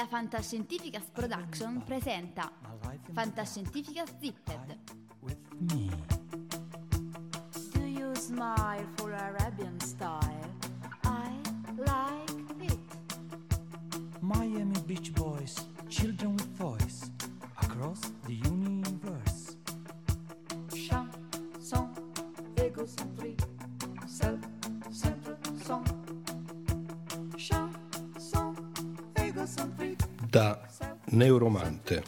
La Fantascientificas Production presenta Fantascientificas Zipped. Do you smile neuromante.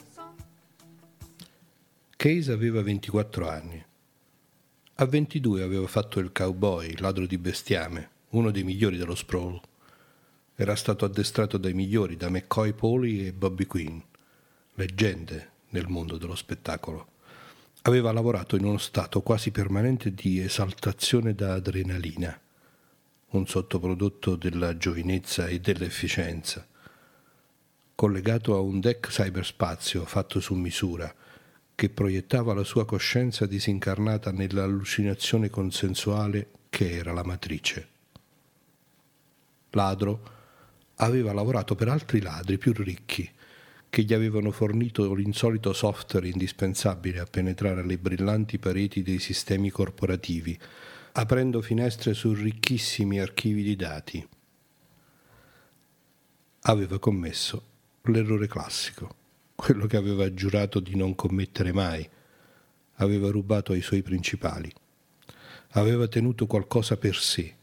Case aveva 24 anni. A 22 aveva fatto il cowboy, ladro di bestiame, uno dei migliori dello sprawl. Era stato addestrato dai migliori, da McCoy Poli e Bobby Quinn, leggende nel mondo dello spettacolo. Aveva lavorato in uno stato quasi permanente di esaltazione da adrenalina, un sottoprodotto della giovinezza e dell'efficienza collegato a un deck cyberspazio fatto su misura, che proiettava la sua coscienza disincarnata nell'allucinazione consensuale che era la matrice. Ladro aveva lavorato per altri ladri più ricchi, che gli avevano fornito l'insolito software indispensabile a penetrare le brillanti pareti dei sistemi corporativi, aprendo finestre su ricchissimi archivi di dati. Aveva commesso l'errore classico, quello che aveva giurato di non commettere mai. Aveva rubato ai suoi principali. Aveva tenuto qualcosa per sé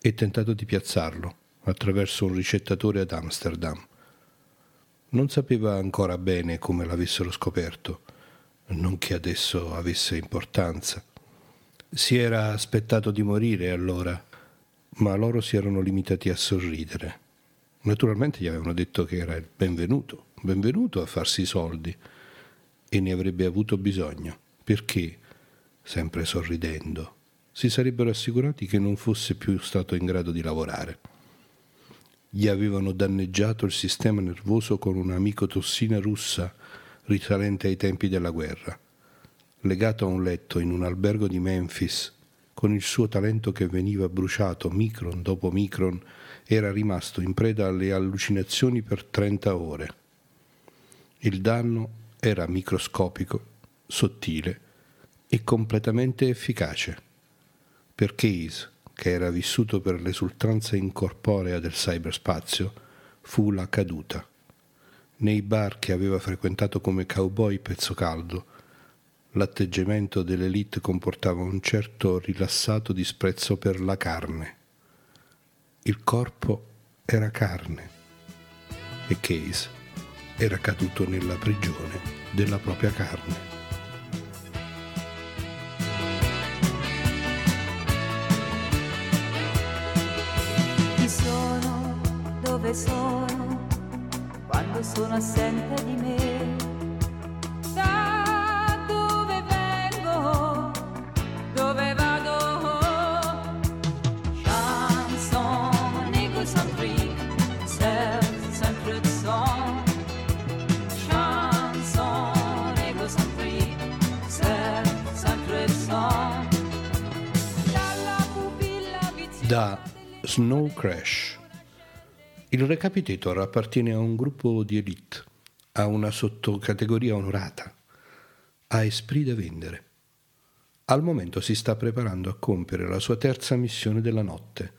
e tentato di piazzarlo attraverso un ricettatore ad Amsterdam. Non sapeva ancora bene come l'avessero scoperto, non che adesso avesse importanza. Si era aspettato di morire allora, ma loro si erano limitati a sorridere. Naturalmente gli avevano detto che era il benvenuto, benvenuto a farsi i soldi e ne avrebbe avuto bisogno, perché, sempre sorridendo, si sarebbero assicurati che non fosse più stato in grado di lavorare. Gli avevano danneggiato il sistema nervoso con una micotossina russa risalente ai tempi della guerra. Legato a un letto in un albergo di Memphis, con il suo talento che veniva bruciato micron dopo micron, era rimasto in preda alle allucinazioni per 30 ore. Il danno era microscopico, sottile e completamente efficace. Per Case, che era vissuto per l'esultanza incorporea del cyberspazio, fu la caduta. Nei bar che aveva frequentato come cowboy pezzo caldo, l'atteggiamento dell'elite comportava un certo rilassato disprezzo per la carne. Il corpo era carne e Case era caduto nella prigione della propria carne. chi sono, dove sono, quando sono assente di me. Snow Crash. Il Recapitator appartiene a un gruppo di elite, a una sottocategoria onorata, a esprit da vendere. Al momento si sta preparando a compiere la sua terza missione della notte.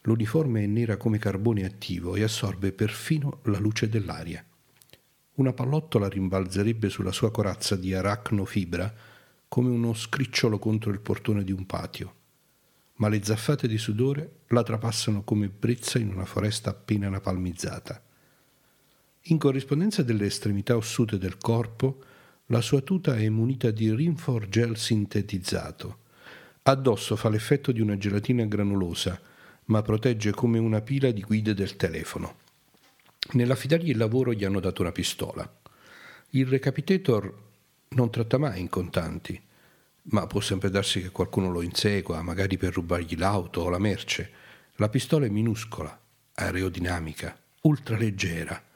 L'uniforme è nera come carbone attivo e assorbe perfino la luce dell'aria. Una pallottola rimbalzerebbe sulla sua corazza di arachnofibra come uno scricciolo contro il portone di un patio ma le zaffate di sudore la trapassano come brezza in una foresta appena napalmizzata. In corrispondenza delle estremità ossute del corpo, la sua tuta è munita di rinfor gel sintetizzato. Addosso fa l'effetto di una gelatina granulosa, ma protegge come una pila di guide del telefono. Nell'affidargli il lavoro gli hanno dato una pistola. Il recapitator non tratta mai in contanti, ma può sempre darsi che qualcuno lo insegua, magari per rubargli l'auto o la merce. La pistola è minuscola, aerodinamica, ultraleggera,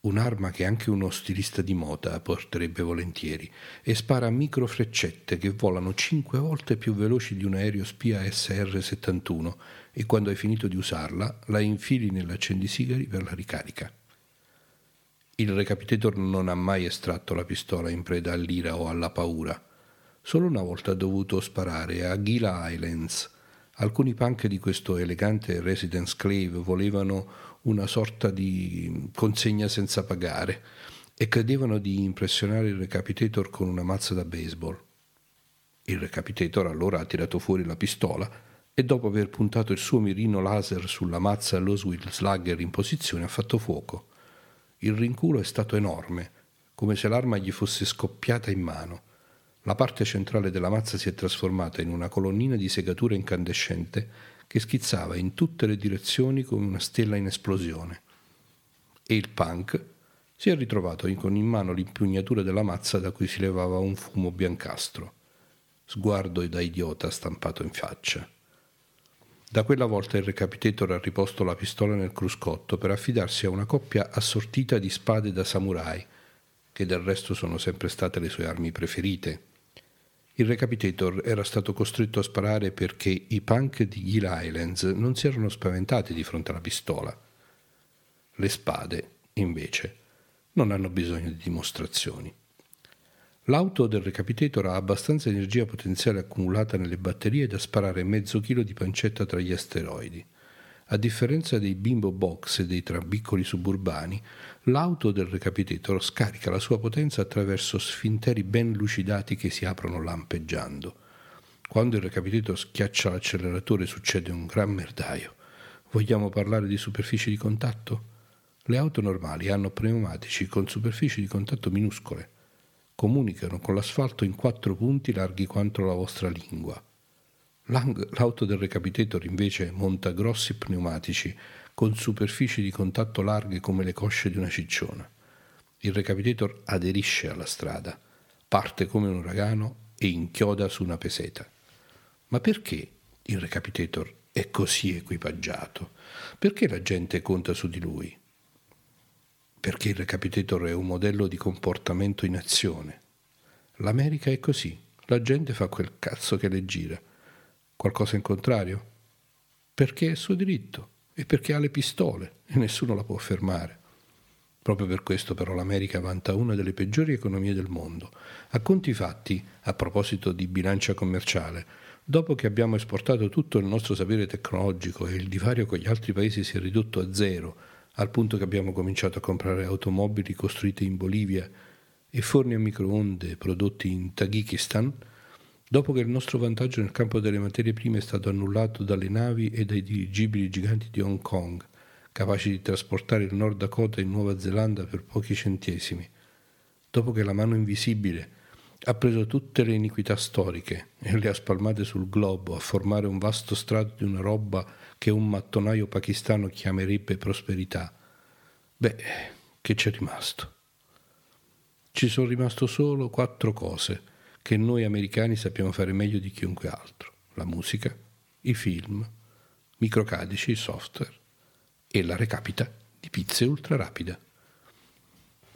un'arma che anche uno stilista di moda porterebbe volentieri, e spara microfreccette che volano cinque volte più veloci di un aereo spia SR-71 e quando hai finito di usarla la infili nell'accendisigari per la ricarica. Il recapitator non ha mai estratto la pistola in preda all'ira o alla paura. Solo una volta ha dovuto sparare a Gila Islands. Alcuni punk di questo elegante residence clave volevano una sorta di consegna senza pagare e credevano di impressionare il recapitator con una mazza da baseball. Il recapitator allora ha tirato fuori la pistola e dopo aver puntato il suo mirino laser sulla mazza Loswell Slugger in posizione ha fatto fuoco. Il rinculo è stato enorme, come se l'arma gli fosse scoppiata in mano. La parte centrale della mazza si è trasformata in una colonnina di segatura incandescente che schizzava in tutte le direzioni come una stella in esplosione. E il punk si è ritrovato con in mano l'impugnatura della mazza da cui si levava un fumo biancastro. Sguardo da idiota stampato in faccia. Da quella volta il recapitator ha riposto la pistola nel cruscotto per affidarsi a una coppia assortita di spade da samurai, che del resto sono sempre state le sue armi preferite. Il recapitator era stato costretto a sparare perché i punk di Gill Islands non si erano spaventati di fronte alla pistola. Le spade, invece, non hanno bisogno di dimostrazioni. L'auto del recapitator ha abbastanza energia potenziale accumulata nelle batterie da sparare mezzo chilo di pancetta tra gli asteroidi. A differenza dei bimbo box e dei trabiccoli suburbani, l'auto del recapitator scarica la sua potenza attraverso sfinteri ben lucidati che si aprono lampeggiando. Quando il recapitator schiaccia l'acceleratore succede un gran merdaio. Vogliamo parlare di superfici di contatto? Le auto normali hanno pneumatici con superfici di contatto minuscole. Comunicano con l'asfalto in quattro punti larghi quanto la vostra lingua. L'auto del recapitator invece monta grossi pneumatici con superfici di contatto larghe come le cosce di una cicciona. Il recapitator aderisce alla strada, parte come un uragano e inchioda su una peseta. Ma perché il recapitator è così equipaggiato? Perché la gente conta su di lui? Perché il recapitator è un modello di comportamento in azione. L'America è così, la gente fa quel cazzo che le gira Qualcosa in contrario? Perché è suo diritto e perché ha le pistole e nessuno la può fermare. Proprio per questo però l'America vanta una delle peggiori economie del mondo. A conti fatti, a proposito di bilancia commerciale, dopo che abbiamo esportato tutto il nostro sapere tecnologico e il divario con gli altri paesi si è ridotto a zero, al punto che abbiamo cominciato a comprare automobili costruite in Bolivia e forni a microonde prodotti in Tagikistan, Dopo che il nostro vantaggio nel campo delle materie prime è stato annullato dalle navi e dai dirigibili giganti di Hong Kong, capaci di trasportare il Nord Dakota in Nuova Zelanda per pochi centesimi, dopo che la mano invisibile ha preso tutte le iniquità storiche e le ha spalmate sul globo a formare un vasto strato di una roba che un mattonaio pakistano chiamerebbe prosperità, beh, che c'è rimasto? Ci sono rimasto solo quattro cose che noi americani sappiamo fare meglio di chiunque altro. La musica, i film, microcadici, software e la recapita di pizze ultra rapida.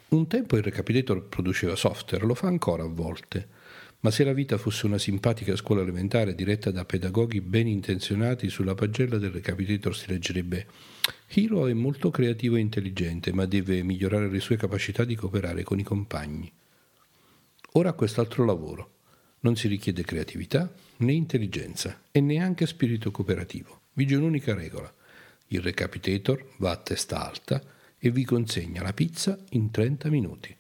Un tempo il Recapitator produceva software, lo fa ancora a volte, ma se la vita fosse una simpatica scuola elementare diretta da pedagoghi ben intenzionati, sulla pagella del Recapitator si leggerebbe Hiro è molto creativo e intelligente, ma deve migliorare le sue capacità di cooperare con i compagni. Ora quest'altro lavoro. Non si richiede creatività né intelligenza e neanche spirito cooperativo. Vige un'unica regola. Il recapitator va a testa alta e vi consegna la pizza in 30 minuti.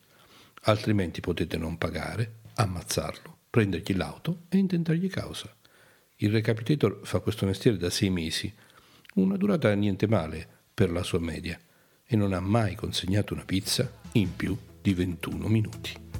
Altrimenti potete non pagare, ammazzarlo, prendergli l'auto e intentargli causa. Il recapitator fa questo mestiere da sei mesi, una durata niente male per la sua media, e non ha mai consegnato una pizza in più di 21 minuti.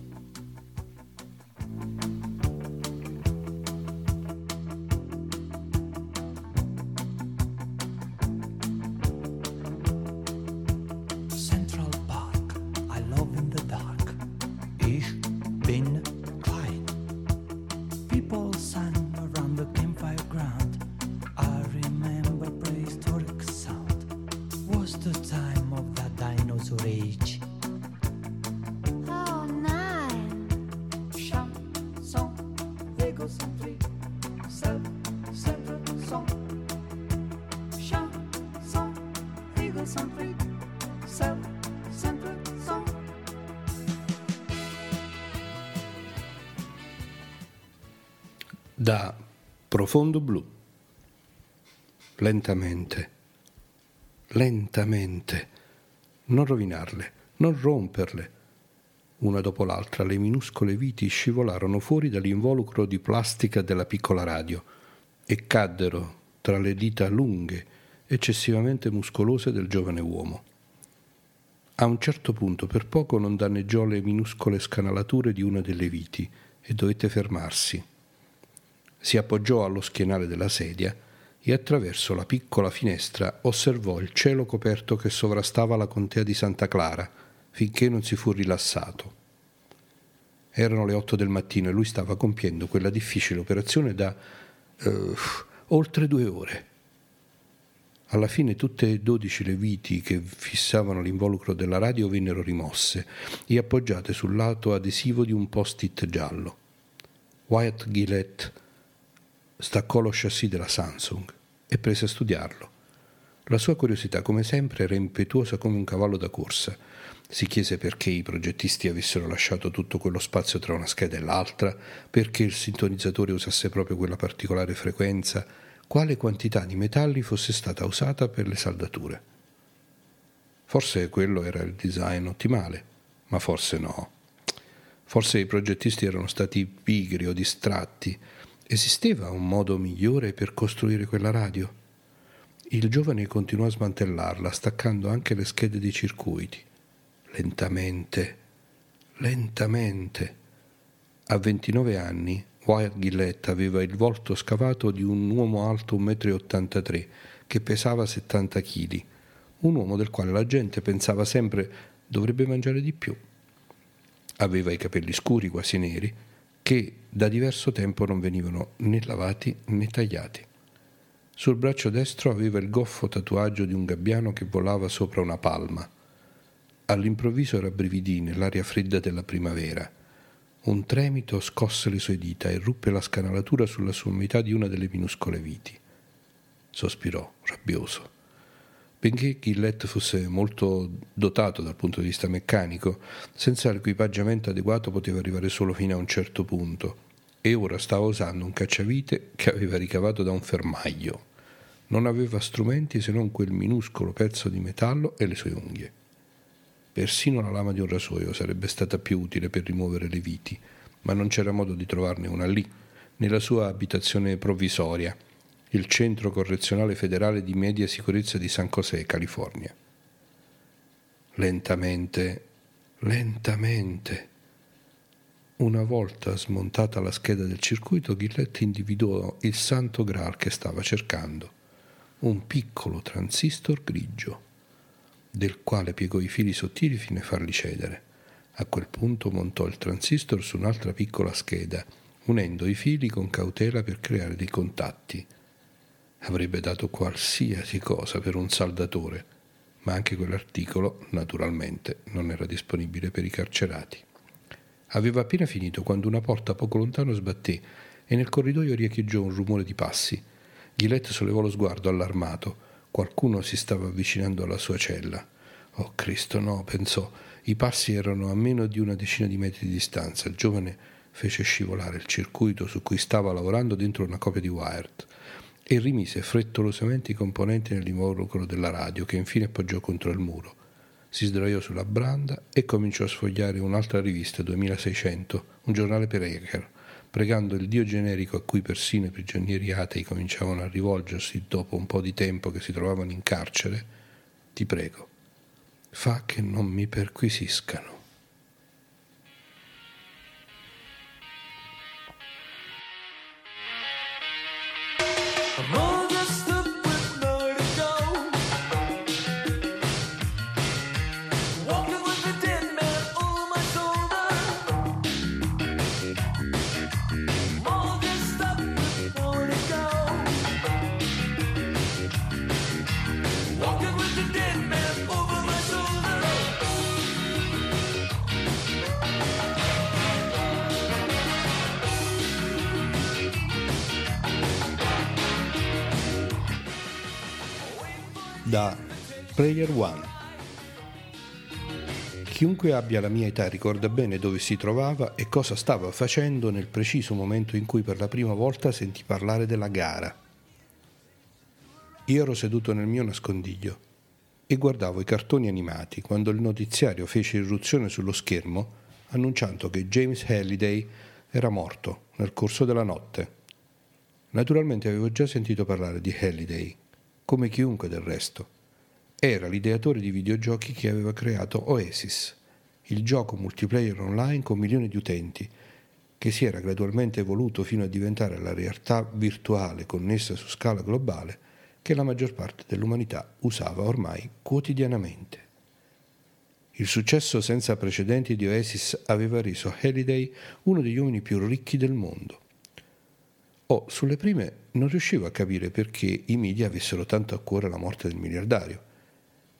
Da profondo blu, lentamente, lentamente, non rovinarle, non romperle. Una dopo l'altra le minuscole viti scivolarono fuori dall'involucro di plastica della piccola radio e caddero tra le dita lunghe eccessivamente muscolose del giovane uomo. A un certo punto per poco non danneggiò le minuscole scanalature di una delle viti e dovette fermarsi. Si appoggiò allo schienale della sedia e attraverso la piccola finestra osservò il cielo coperto che sovrastava la contea di Santa Clara finché non si fu rilassato. Erano le otto del mattino e lui stava compiendo quella difficile operazione da uh, oltre due ore. Alla fine tutte e dodici le viti che fissavano l'involucro della radio vennero rimosse e appoggiate sul lato adesivo di un post-it giallo. Wyatt Gillette staccò lo chassis della Samsung e prese a studiarlo. La sua curiosità, come sempre, era impetuosa come un cavallo da corsa. Si chiese perché i progettisti avessero lasciato tutto quello spazio tra una scheda e l'altra, perché il sintonizzatore usasse proprio quella particolare frequenza, quale quantità di metalli fosse stata usata per le saldature. Forse quello era il design ottimale, ma forse no. Forse i progettisti erano stati pigri o distratti. Esisteva un modo migliore per costruire quella radio? Il giovane continuò a smantellarla, staccando anche le schede dei circuiti. Lentamente, lentamente. A 29 anni Wyatt Gillette aveva il volto scavato di un uomo alto 1,83 m che pesava 70 kg, un uomo del quale la gente pensava sempre dovrebbe mangiare di più. Aveva i capelli scuri, quasi neri, che da diverso tempo non venivano né lavati né tagliati. Sul braccio destro aveva il goffo tatuaggio di un gabbiano che volava sopra una palma. All'improvviso rabbrividì nell'aria fredda della primavera. Un tremito scosse le sue dita e ruppe la scanalatura sulla sommità di una delle minuscole viti. Sospirò, rabbioso. Benché Gillette fosse molto dotato dal punto di vista meccanico, senza l'equipaggiamento adeguato poteva arrivare solo fino a un certo punto e ora stava usando un cacciavite che aveva ricavato da un fermaglio. Non aveva strumenti se non quel minuscolo pezzo di metallo e le sue unghie. Persino la lama di un rasoio sarebbe stata più utile per rimuovere le viti, ma non c'era modo di trovarne una lì, nella sua abitazione provvisoria, il Centro Correzionale Federale di Media Sicurezza di San José, California. Lentamente, lentamente. Una volta smontata la scheda del circuito, Gillette individuò il santo Graal che stava cercando, un piccolo transistor grigio, del quale piegò i fili sottili fino a farli cedere. A quel punto montò il transistor su un'altra piccola scheda, unendo i fili con cautela per creare dei contatti avrebbe dato qualsiasi cosa per un saldatore, ma anche quell'articolo, naturalmente, non era disponibile per i carcerati. Aveva appena finito quando una porta poco lontano sbatté e nel corridoio riecheggiò un rumore di passi. Gillette sollevò lo sguardo allarmato. Qualcuno si stava avvicinando alla sua cella. Oh Cristo, no, pensò. I passi erano a meno di una decina di metri di distanza. Il giovane fece scivolare il circuito su cui stava lavorando dentro una copia di Wired e rimise frettolosamente i componenti nell'involucro della radio che infine appoggiò contro il muro. Si sdraiò sulla branda e cominciò a sfogliare un'altra rivista 2600, un giornale per hacker, pregando il dio generico a cui persino i prigionieri atei cominciavano a rivolgersi dopo un po' di tempo che si trovavano in carcere, ti prego, fa che non mi perquisiscano. Da Player One. Chiunque abbia la mia età ricorda bene dove si trovava e cosa stava facendo nel preciso momento in cui per la prima volta sentì parlare della gara. Io ero seduto nel mio nascondiglio e guardavo i cartoni animati quando il notiziario fece irruzione sullo schermo annunciando che James Halliday era morto nel corso della notte. Naturalmente avevo già sentito parlare di Halliday, come chiunque del resto. Era l'ideatore di videogiochi che aveva creato Oasis, il gioco multiplayer online con milioni di utenti, che si era gradualmente evoluto fino a diventare la realtà virtuale connessa su scala globale che la maggior parte dell'umanità usava ormai quotidianamente. Il successo senza precedenti di Oasis aveva reso Halliday uno degli uomini più ricchi del mondo. Oh, sulle prime non riuscivo a capire perché i media avessero tanto a cuore la morte del miliardario.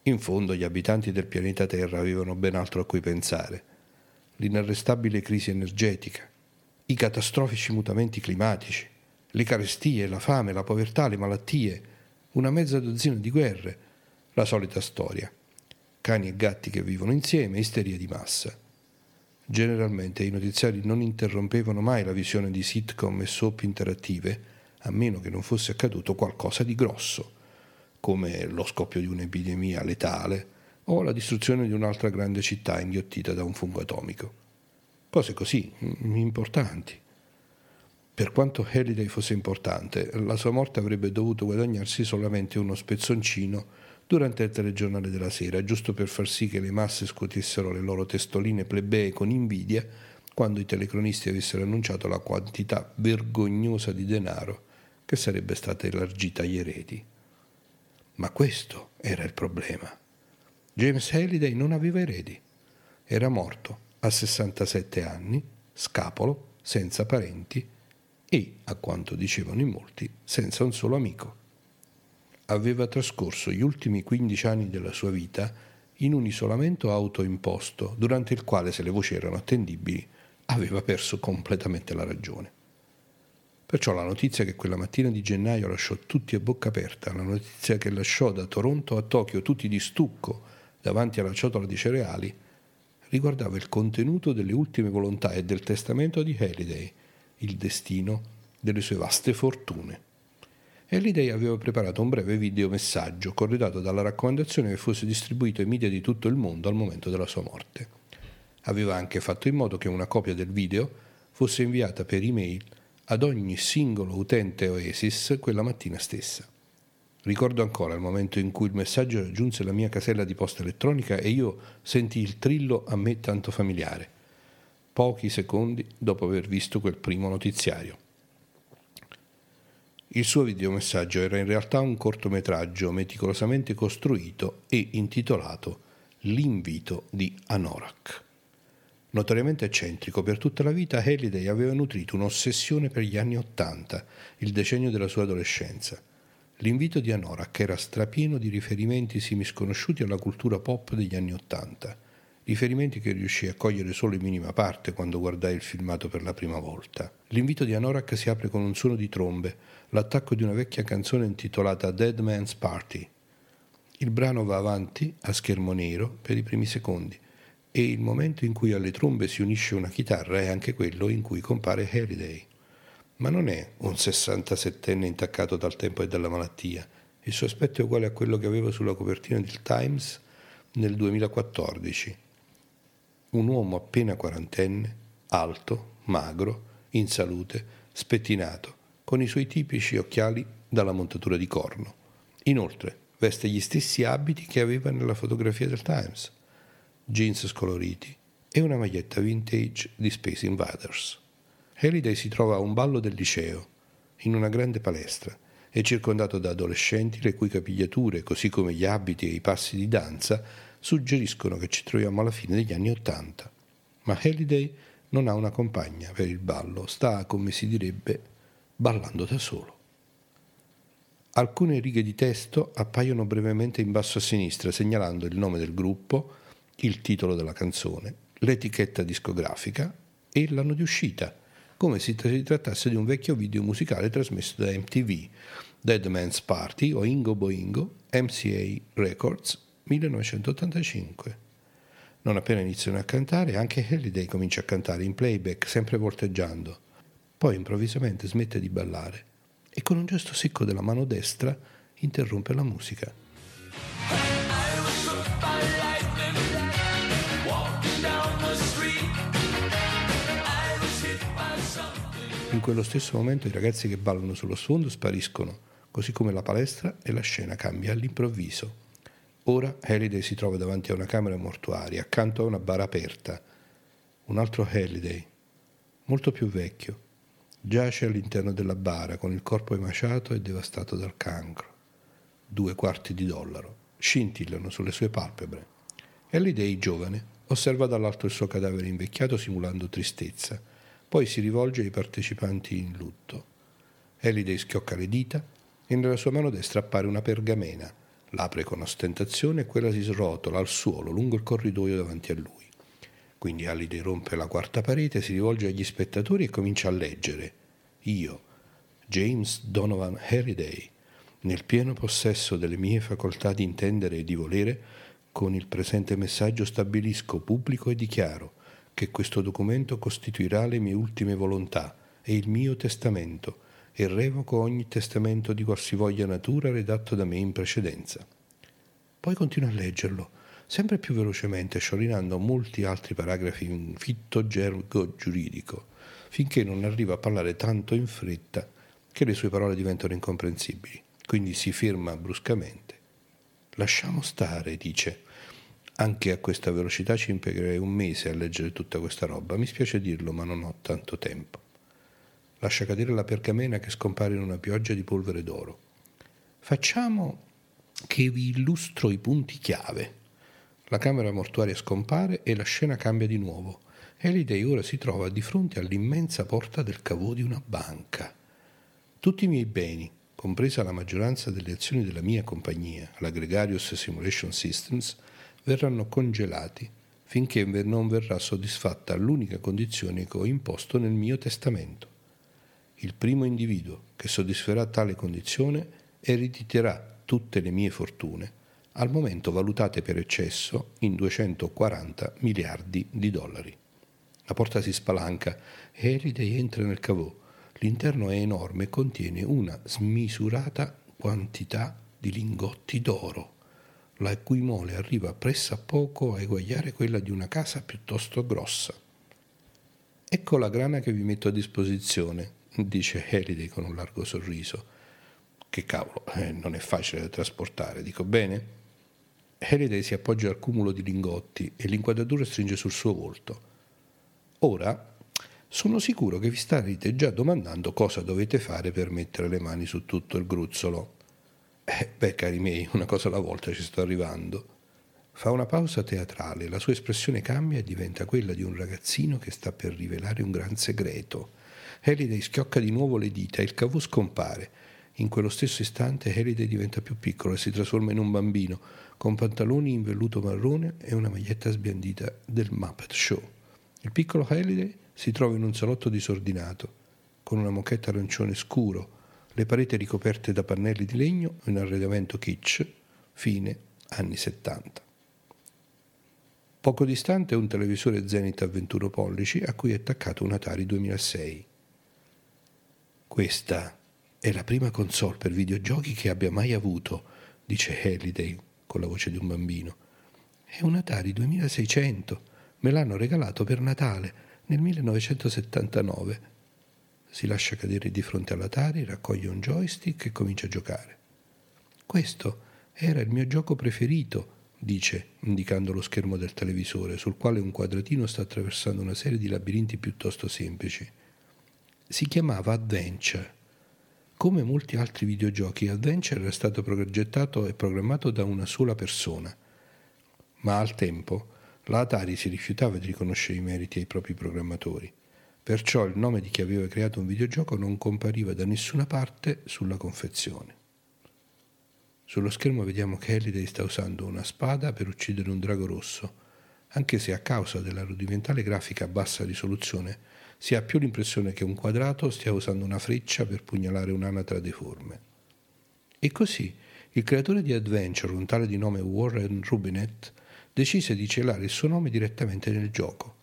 In fondo gli abitanti del pianeta Terra avevano ben altro a cui pensare. L'inarrestabile crisi energetica, i catastrofici mutamenti climatici, le carestie, la fame, la povertà, le malattie, una mezza dozzina di guerre, la solita storia. Cani e gatti che vivono insieme, isteria di massa. Generalmente i notiziari non interrompevano mai la visione di sitcom e soap interattive, a meno che non fosse accaduto qualcosa di grosso, come lo scoppio di un'epidemia letale o la distruzione di un'altra grande città inghiottita da un fungo atomico. Cose così, importanti. Per quanto Halliday fosse importante, la sua morte avrebbe dovuto guadagnarsi solamente uno spezzoncino durante il telegiornale della sera, giusto per far sì che le masse scuotessero le loro testoline plebee con invidia quando i telecronisti avessero annunciato la quantità vergognosa di denaro che sarebbe stata elargita agli eredi. Ma questo era il problema. James Halliday non aveva eredi. Era morto a 67 anni, scapolo, senza parenti e, a quanto dicevano in molti, senza un solo amico aveva trascorso gli ultimi 15 anni della sua vita in un isolamento autoimposto, durante il quale, se le voci erano attendibili, aveva perso completamente la ragione. Perciò la notizia che quella mattina di gennaio lasciò tutti a bocca aperta, la notizia che lasciò da Toronto a Tokyo tutti di stucco davanti alla ciotola di cereali, riguardava il contenuto delle ultime volontà e del testamento di Halliday, il destino delle sue vaste fortune l'idei aveva preparato un breve videomessaggio corredato dalla raccomandazione che fosse distribuito ai media di tutto il mondo al momento della sua morte. Aveva anche fatto in modo che una copia del video fosse inviata per email ad ogni singolo utente Oasis quella mattina stessa. Ricordo ancora il momento in cui il messaggio raggiunse la mia casella di posta elettronica e io sentii il trillo a me tanto familiare, pochi secondi dopo aver visto quel primo notiziario. Il suo videomessaggio era in realtà un cortometraggio meticolosamente costruito e intitolato L'invito di Anorak. Notoriamente eccentrico, per tutta la vita Halliday aveva nutrito un'ossessione per gli anni Ottanta, il decennio della sua adolescenza. L'invito di Anorak era strapieno di riferimenti simisconosciuti alla cultura pop degli anni Ottanta, riferimenti che riuscì a cogliere solo in minima parte quando guardai il filmato per la prima volta. L'invito di Anorak si apre con un suono di trombe, l'attacco di una vecchia canzone intitolata Dead Man's Party. Il brano va avanti a schermo nero per i primi secondi e il momento in cui alle trombe si unisce una chitarra è anche quello in cui compare Halliday. Ma non è un 67enne intaccato dal tempo e dalla malattia. Il suo aspetto è uguale a quello che aveva sulla copertina del Times nel 2014. Un uomo appena quarantenne, alto, magro, in salute, spettinato, con i suoi tipici occhiali dalla montatura di corno. Inoltre, veste gli stessi abiti che aveva nella fotografia del Times, jeans scoloriti e una maglietta vintage di Space Invaders. Halliday si trova a un ballo del liceo, in una grande palestra, è circondato da adolescenti le cui capigliature, così come gli abiti e i passi di danza, suggeriscono che ci troviamo alla fine degli anni Ottanta. Ma Halliday non ha una compagna per il ballo, sta, come si direbbe, ballando da solo. Alcune righe di testo appaiono brevemente in basso a sinistra, segnalando il nome del gruppo, il titolo della canzone, l'etichetta discografica e l'anno di uscita, come se si trattasse di un vecchio video musicale trasmesso da MTV, Dead Man's Party o Ingo Boingo, MCA Records, 1985. Non appena iniziano a cantare, anche Halliday comincia a cantare in playback, sempre volteggiando. Poi improvvisamente smette di ballare e con un gesto secco della mano destra interrompe la musica. In quello stesso momento i ragazzi che ballano sullo sfondo spariscono, così come la palestra e la scena cambia all'improvviso. Ora Halliday si trova davanti a una camera mortuaria, accanto a una bara aperta. Un altro Halliday, molto più vecchio, giace all'interno della bara con il corpo emaciato e devastato dal cancro. Due quarti di dollaro scintillano sulle sue palpebre. Halliday, giovane, osserva dall'alto il suo cadavere invecchiato simulando tristezza poi si rivolge ai partecipanti in lutto. Halliday schiocca le dita e nella sua mano destra appare una pergamena. L'apre con ostentazione e quella si srotola al suolo lungo il corridoio davanti a lui. Quindi Halliday rompe la quarta parete, si rivolge agli spettatori e comincia a leggere. Io, James Donovan Halliday, nel pieno possesso delle mie facoltà di intendere e di volere, con il presente messaggio stabilisco pubblico e dichiaro che questo documento costituirà le mie ultime volontà e il mio testamento e revoco ogni testamento di qualsivoglia natura redatto da me in precedenza. Poi continua a leggerlo, sempre più velocemente, sciorinando molti altri paragrafi in fitto gergo giuridico, finché non arriva a parlare tanto in fretta che le sue parole diventano incomprensibili. Quindi si ferma bruscamente. Lasciamo stare, dice. Anche a questa velocità ci impiegherei un mese a leggere tutta questa roba. Mi spiace dirlo, ma non ho tanto tempo. Lascia cadere la pergamena che scompare in una pioggia di polvere d'oro. Facciamo che vi illustro i punti chiave. La camera mortuaria scompare e la scena cambia di nuovo. Halliday ora si trova di fronte all'immensa porta del cavò di una banca. Tutti i miei beni, compresa la maggioranza delle azioni della mia compagnia, la Gregarious Simulation Systems, verranno congelati finché non verrà soddisfatta l'unica condizione che ho imposto nel mio testamento. Il primo individuo che soddisferà tale condizione erediterà tutte le mie fortune, al momento valutate per eccesso in 240 miliardi di dollari. La porta si spalanca e Halliday entra nel cavò. L'interno è enorme e contiene una smisurata quantità di lingotti d'oro la cui mole arriva pressappoco a eguagliare quella di una casa piuttosto grossa. Ecco la grana che vi metto a disposizione, dice Halliday con un largo sorriso. Che cavolo, eh, non è facile da trasportare, dico bene? Halliday si appoggia al cumulo di lingotti e l'inquadratura stringe sul suo volto. Ora, sono sicuro che vi starete già domandando cosa dovete fare per mettere le mani su tutto il gruzzolo. Eh, beh, cari miei, una cosa alla volta ci sto arrivando. Fa una pausa teatrale, la sua espressione cambia e diventa quella di un ragazzino che sta per rivelare un gran segreto. Halliday schiocca di nuovo le dita e il cavù scompare. In quello stesso istante Halliday diventa più piccolo e si trasforma in un bambino, con pantaloni in velluto marrone e una maglietta sbiandita del Muppet Show. Il piccolo Halliday si trova in un salotto disordinato, con una mochetta arancione scuro, le pareti ricoperte da pannelli di legno e un arredamento kitsch, fine anni 70. Poco distante un televisore Zenith a 21 pollici a cui è attaccato un Atari 2006. Questa è la prima console per videogiochi che abbia mai avuto, dice Halliday con la voce di un bambino. È un Atari 2600, me l'hanno regalato per Natale nel 1979 si lascia cadere di fronte all'Atari, raccoglie un joystick e comincia a giocare. Questo era il mio gioco preferito, dice, indicando lo schermo del televisore, sul quale un quadratino sta attraversando una serie di labirinti piuttosto semplici. Si chiamava Adventure. Come molti altri videogiochi, Adventure era stato progettato e programmato da una sola persona, ma al tempo la Atari si rifiutava di riconoscere i meriti ai propri programmatori. Perciò il nome di chi aveva creato un videogioco non compariva da nessuna parte sulla confezione. Sullo schermo vediamo che Halliday sta usando una spada per uccidere un drago rosso, anche se a causa della rudimentale grafica a bassa risoluzione si ha più l'impressione che un quadrato stia usando una freccia per pugnalare un'anatra deforme. E così il creatore di Adventure, un tale di nome Warren Rubinet, decise di celare il suo nome direttamente nel gioco.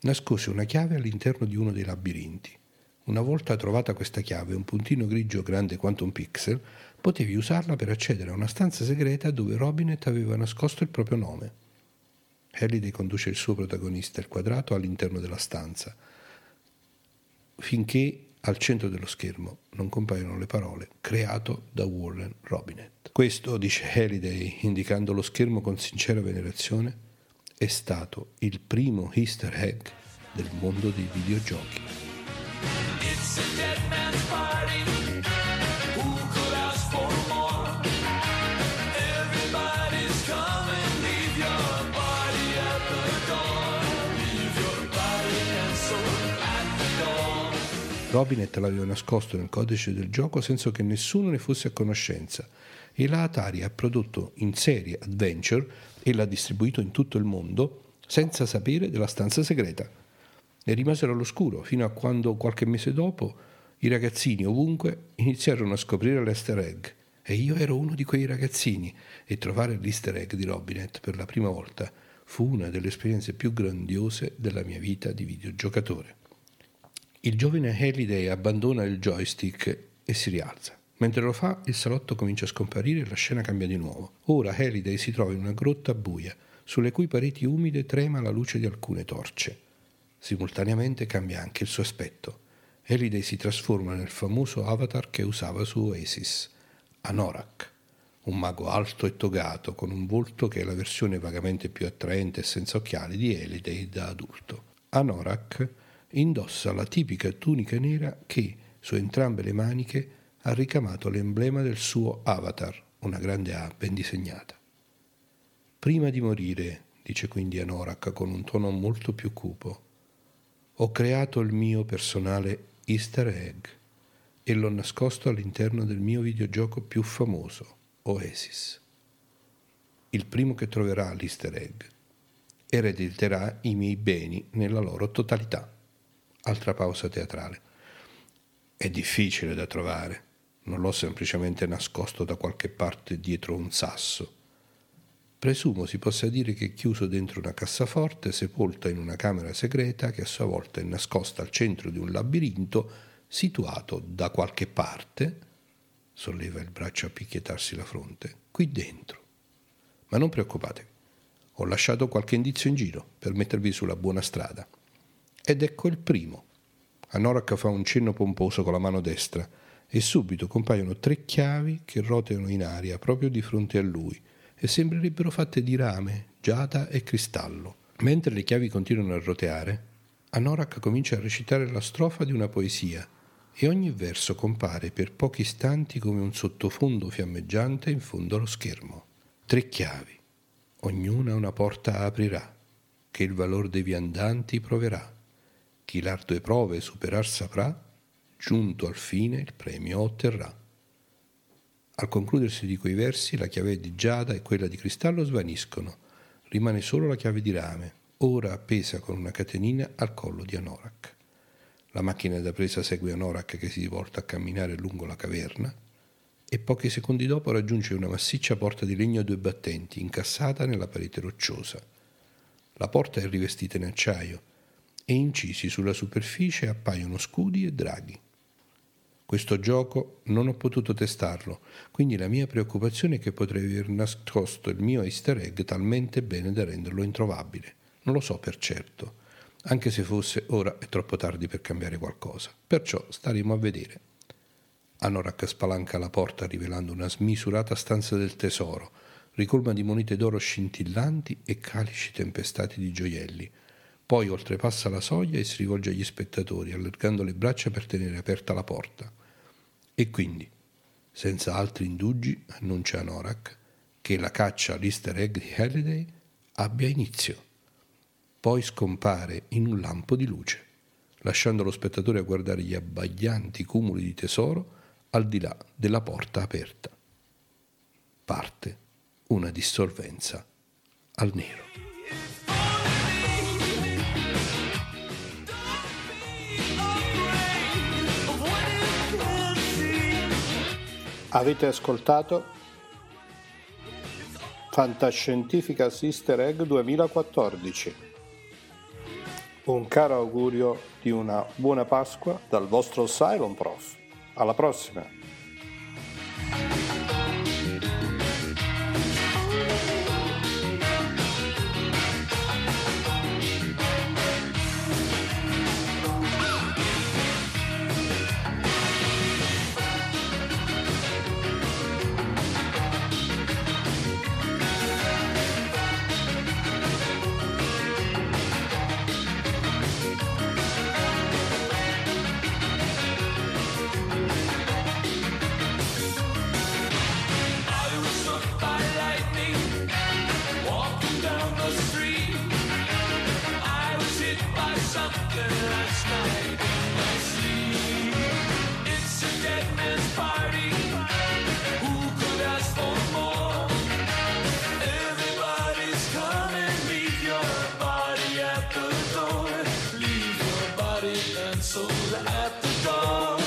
Nascose una chiave all'interno di uno dei labirinti. Una volta trovata questa chiave, un puntino grigio grande quanto un pixel, potevi usarla per accedere a una stanza segreta dove Robinet aveva nascosto il proprio nome. Halliday conduce il suo protagonista, il quadrato, all'interno della stanza, finché al centro dello schermo non compaiono le parole creato da Warren Robinet. Questo, dice Halliday, indicando lo schermo con sincera venerazione, è stato il primo easter egg del mondo dei videogiochi. Robinet l'aveva nascosto nel codice del gioco senza che nessuno ne fosse a conoscenza e la Atari ha prodotto in serie Adventure e l'ha distribuito in tutto il mondo senza sapere della stanza segreta e rimasero all'oscuro fino a quando qualche mese dopo i ragazzini ovunque iniziarono a scoprire l'easter egg e io ero uno di quei ragazzini e trovare l'easter egg di Robinet per la prima volta fu una delle esperienze più grandiose della mia vita di videogiocatore. Il giovane Halliday abbandona il joystick e si rialza. Mentre lo fa, il salotto comincia a scomparire e la scena cambia di nuovo. Ora Halliday si trova in una grotta buia, sulle cui pareti umide trema la luce di alcune torce. Simultaneamente cambia anche il suo aspetto. Halliday si trasforma nel famoso avatar che usava su Oasis, Anorak, un mago alto e togato con un volto che è la versione vagamente più attraente e senza occhiali di Halliday da adulto. Anorak indossa la tipica tunica nera che, su entrambe le maniche, ha ricamato l'emblema del suo avatar, una grande A ben disegnata. Prima di morire, dice quindi Anorak con un tono molto più cupo, ho creato il mio personale easter egg e l'ho nascosto all'interno del mio videogioco più famoso, Oasis. Il primo che troverà l'easter egg erediterà i miei beni nella loro totalità. Altra pausa teatrale. È difficile da trovare, non l'ho semplicemente nascosto da qualche parte dietro un sasso Presumo si possa dire che è chiuso dentro una cassaforte sepolta in una camera segreta che a sua volta è nascosta al centro di un labirinto situato da qualche parte, solleva il braccio a picchietarsi la fronte, qui dentro. Ma non preoccupatevi, ho lasciato qualche indizio in giro per mettervi sulla buona strada. Ed ecco il primo. Anorak fa un cenno pomposo con la mano destra e subito compaiono tre chiavi che roteano in aria proprio di fronte a lui e sembrerebbero fatte di rame, giada e cristallo. Mentre le chiavi continuano a roteare, Anorak comincia a recitare la strofa di una poesia e ogni verso compare per pochi istanti come un sottofondo fiammeggiante in fondo allo schermo. Tre chiavi, ognuna una porta aprirà, che il valor dei viandanti proverà. Chi l'ardue prove superar saprà, giunto al fine il premio otterrà. Al concludersi di quei versi la chiave di giada e quella di cristallo svaniscono, rimane solo la chiave di rame, ora appesa con una catenina al collo di Anorak. La macchina da presa segue Anorak che si volta a camminare lungo la caverna e pochi secondi dopo raggiunge una massiccia porta di legno a due battenti incassata nella parete rocciosa. La porta è rivestita in acciaio e incisi sulla superficie appaiono scudi e draghi. Questo gioco non ho potuto testarlo, quindi la mia preoccupazione è che potrei aver nascosto il mio easter egg talmente bene da renderlo introvabile. Non lo so per certo, anche se fosse ora è troppo tardi per cambiare qualcosa. Perciò staremo a vedere. Anorak spalanca la porta rivelando una smisurata stanza del tesoro, ricolma di monete d'oro scintillanti e calici tempestati di gioielli. Poi oltrepassa la soglia e si rivolge agli spettatori, allargando le braccia per tenere aperta la porta. E quindi, senza altri indugi, annuncia Norak che la caccia all'easter egg di Halliday abbia inizio. Poi scompare in un lampo di luce, lasciando lo spettatore a guardare gli abbaglianti cumuli di tesoro al di là della porta aperta. Parte una dissolvenza al nero. Avete ascoltato Fantascientifica Sister Egg 2014. Un caro augurio di una buona Pasqua dal vostro Cylon Prof. Alla prossima! cancel at the door.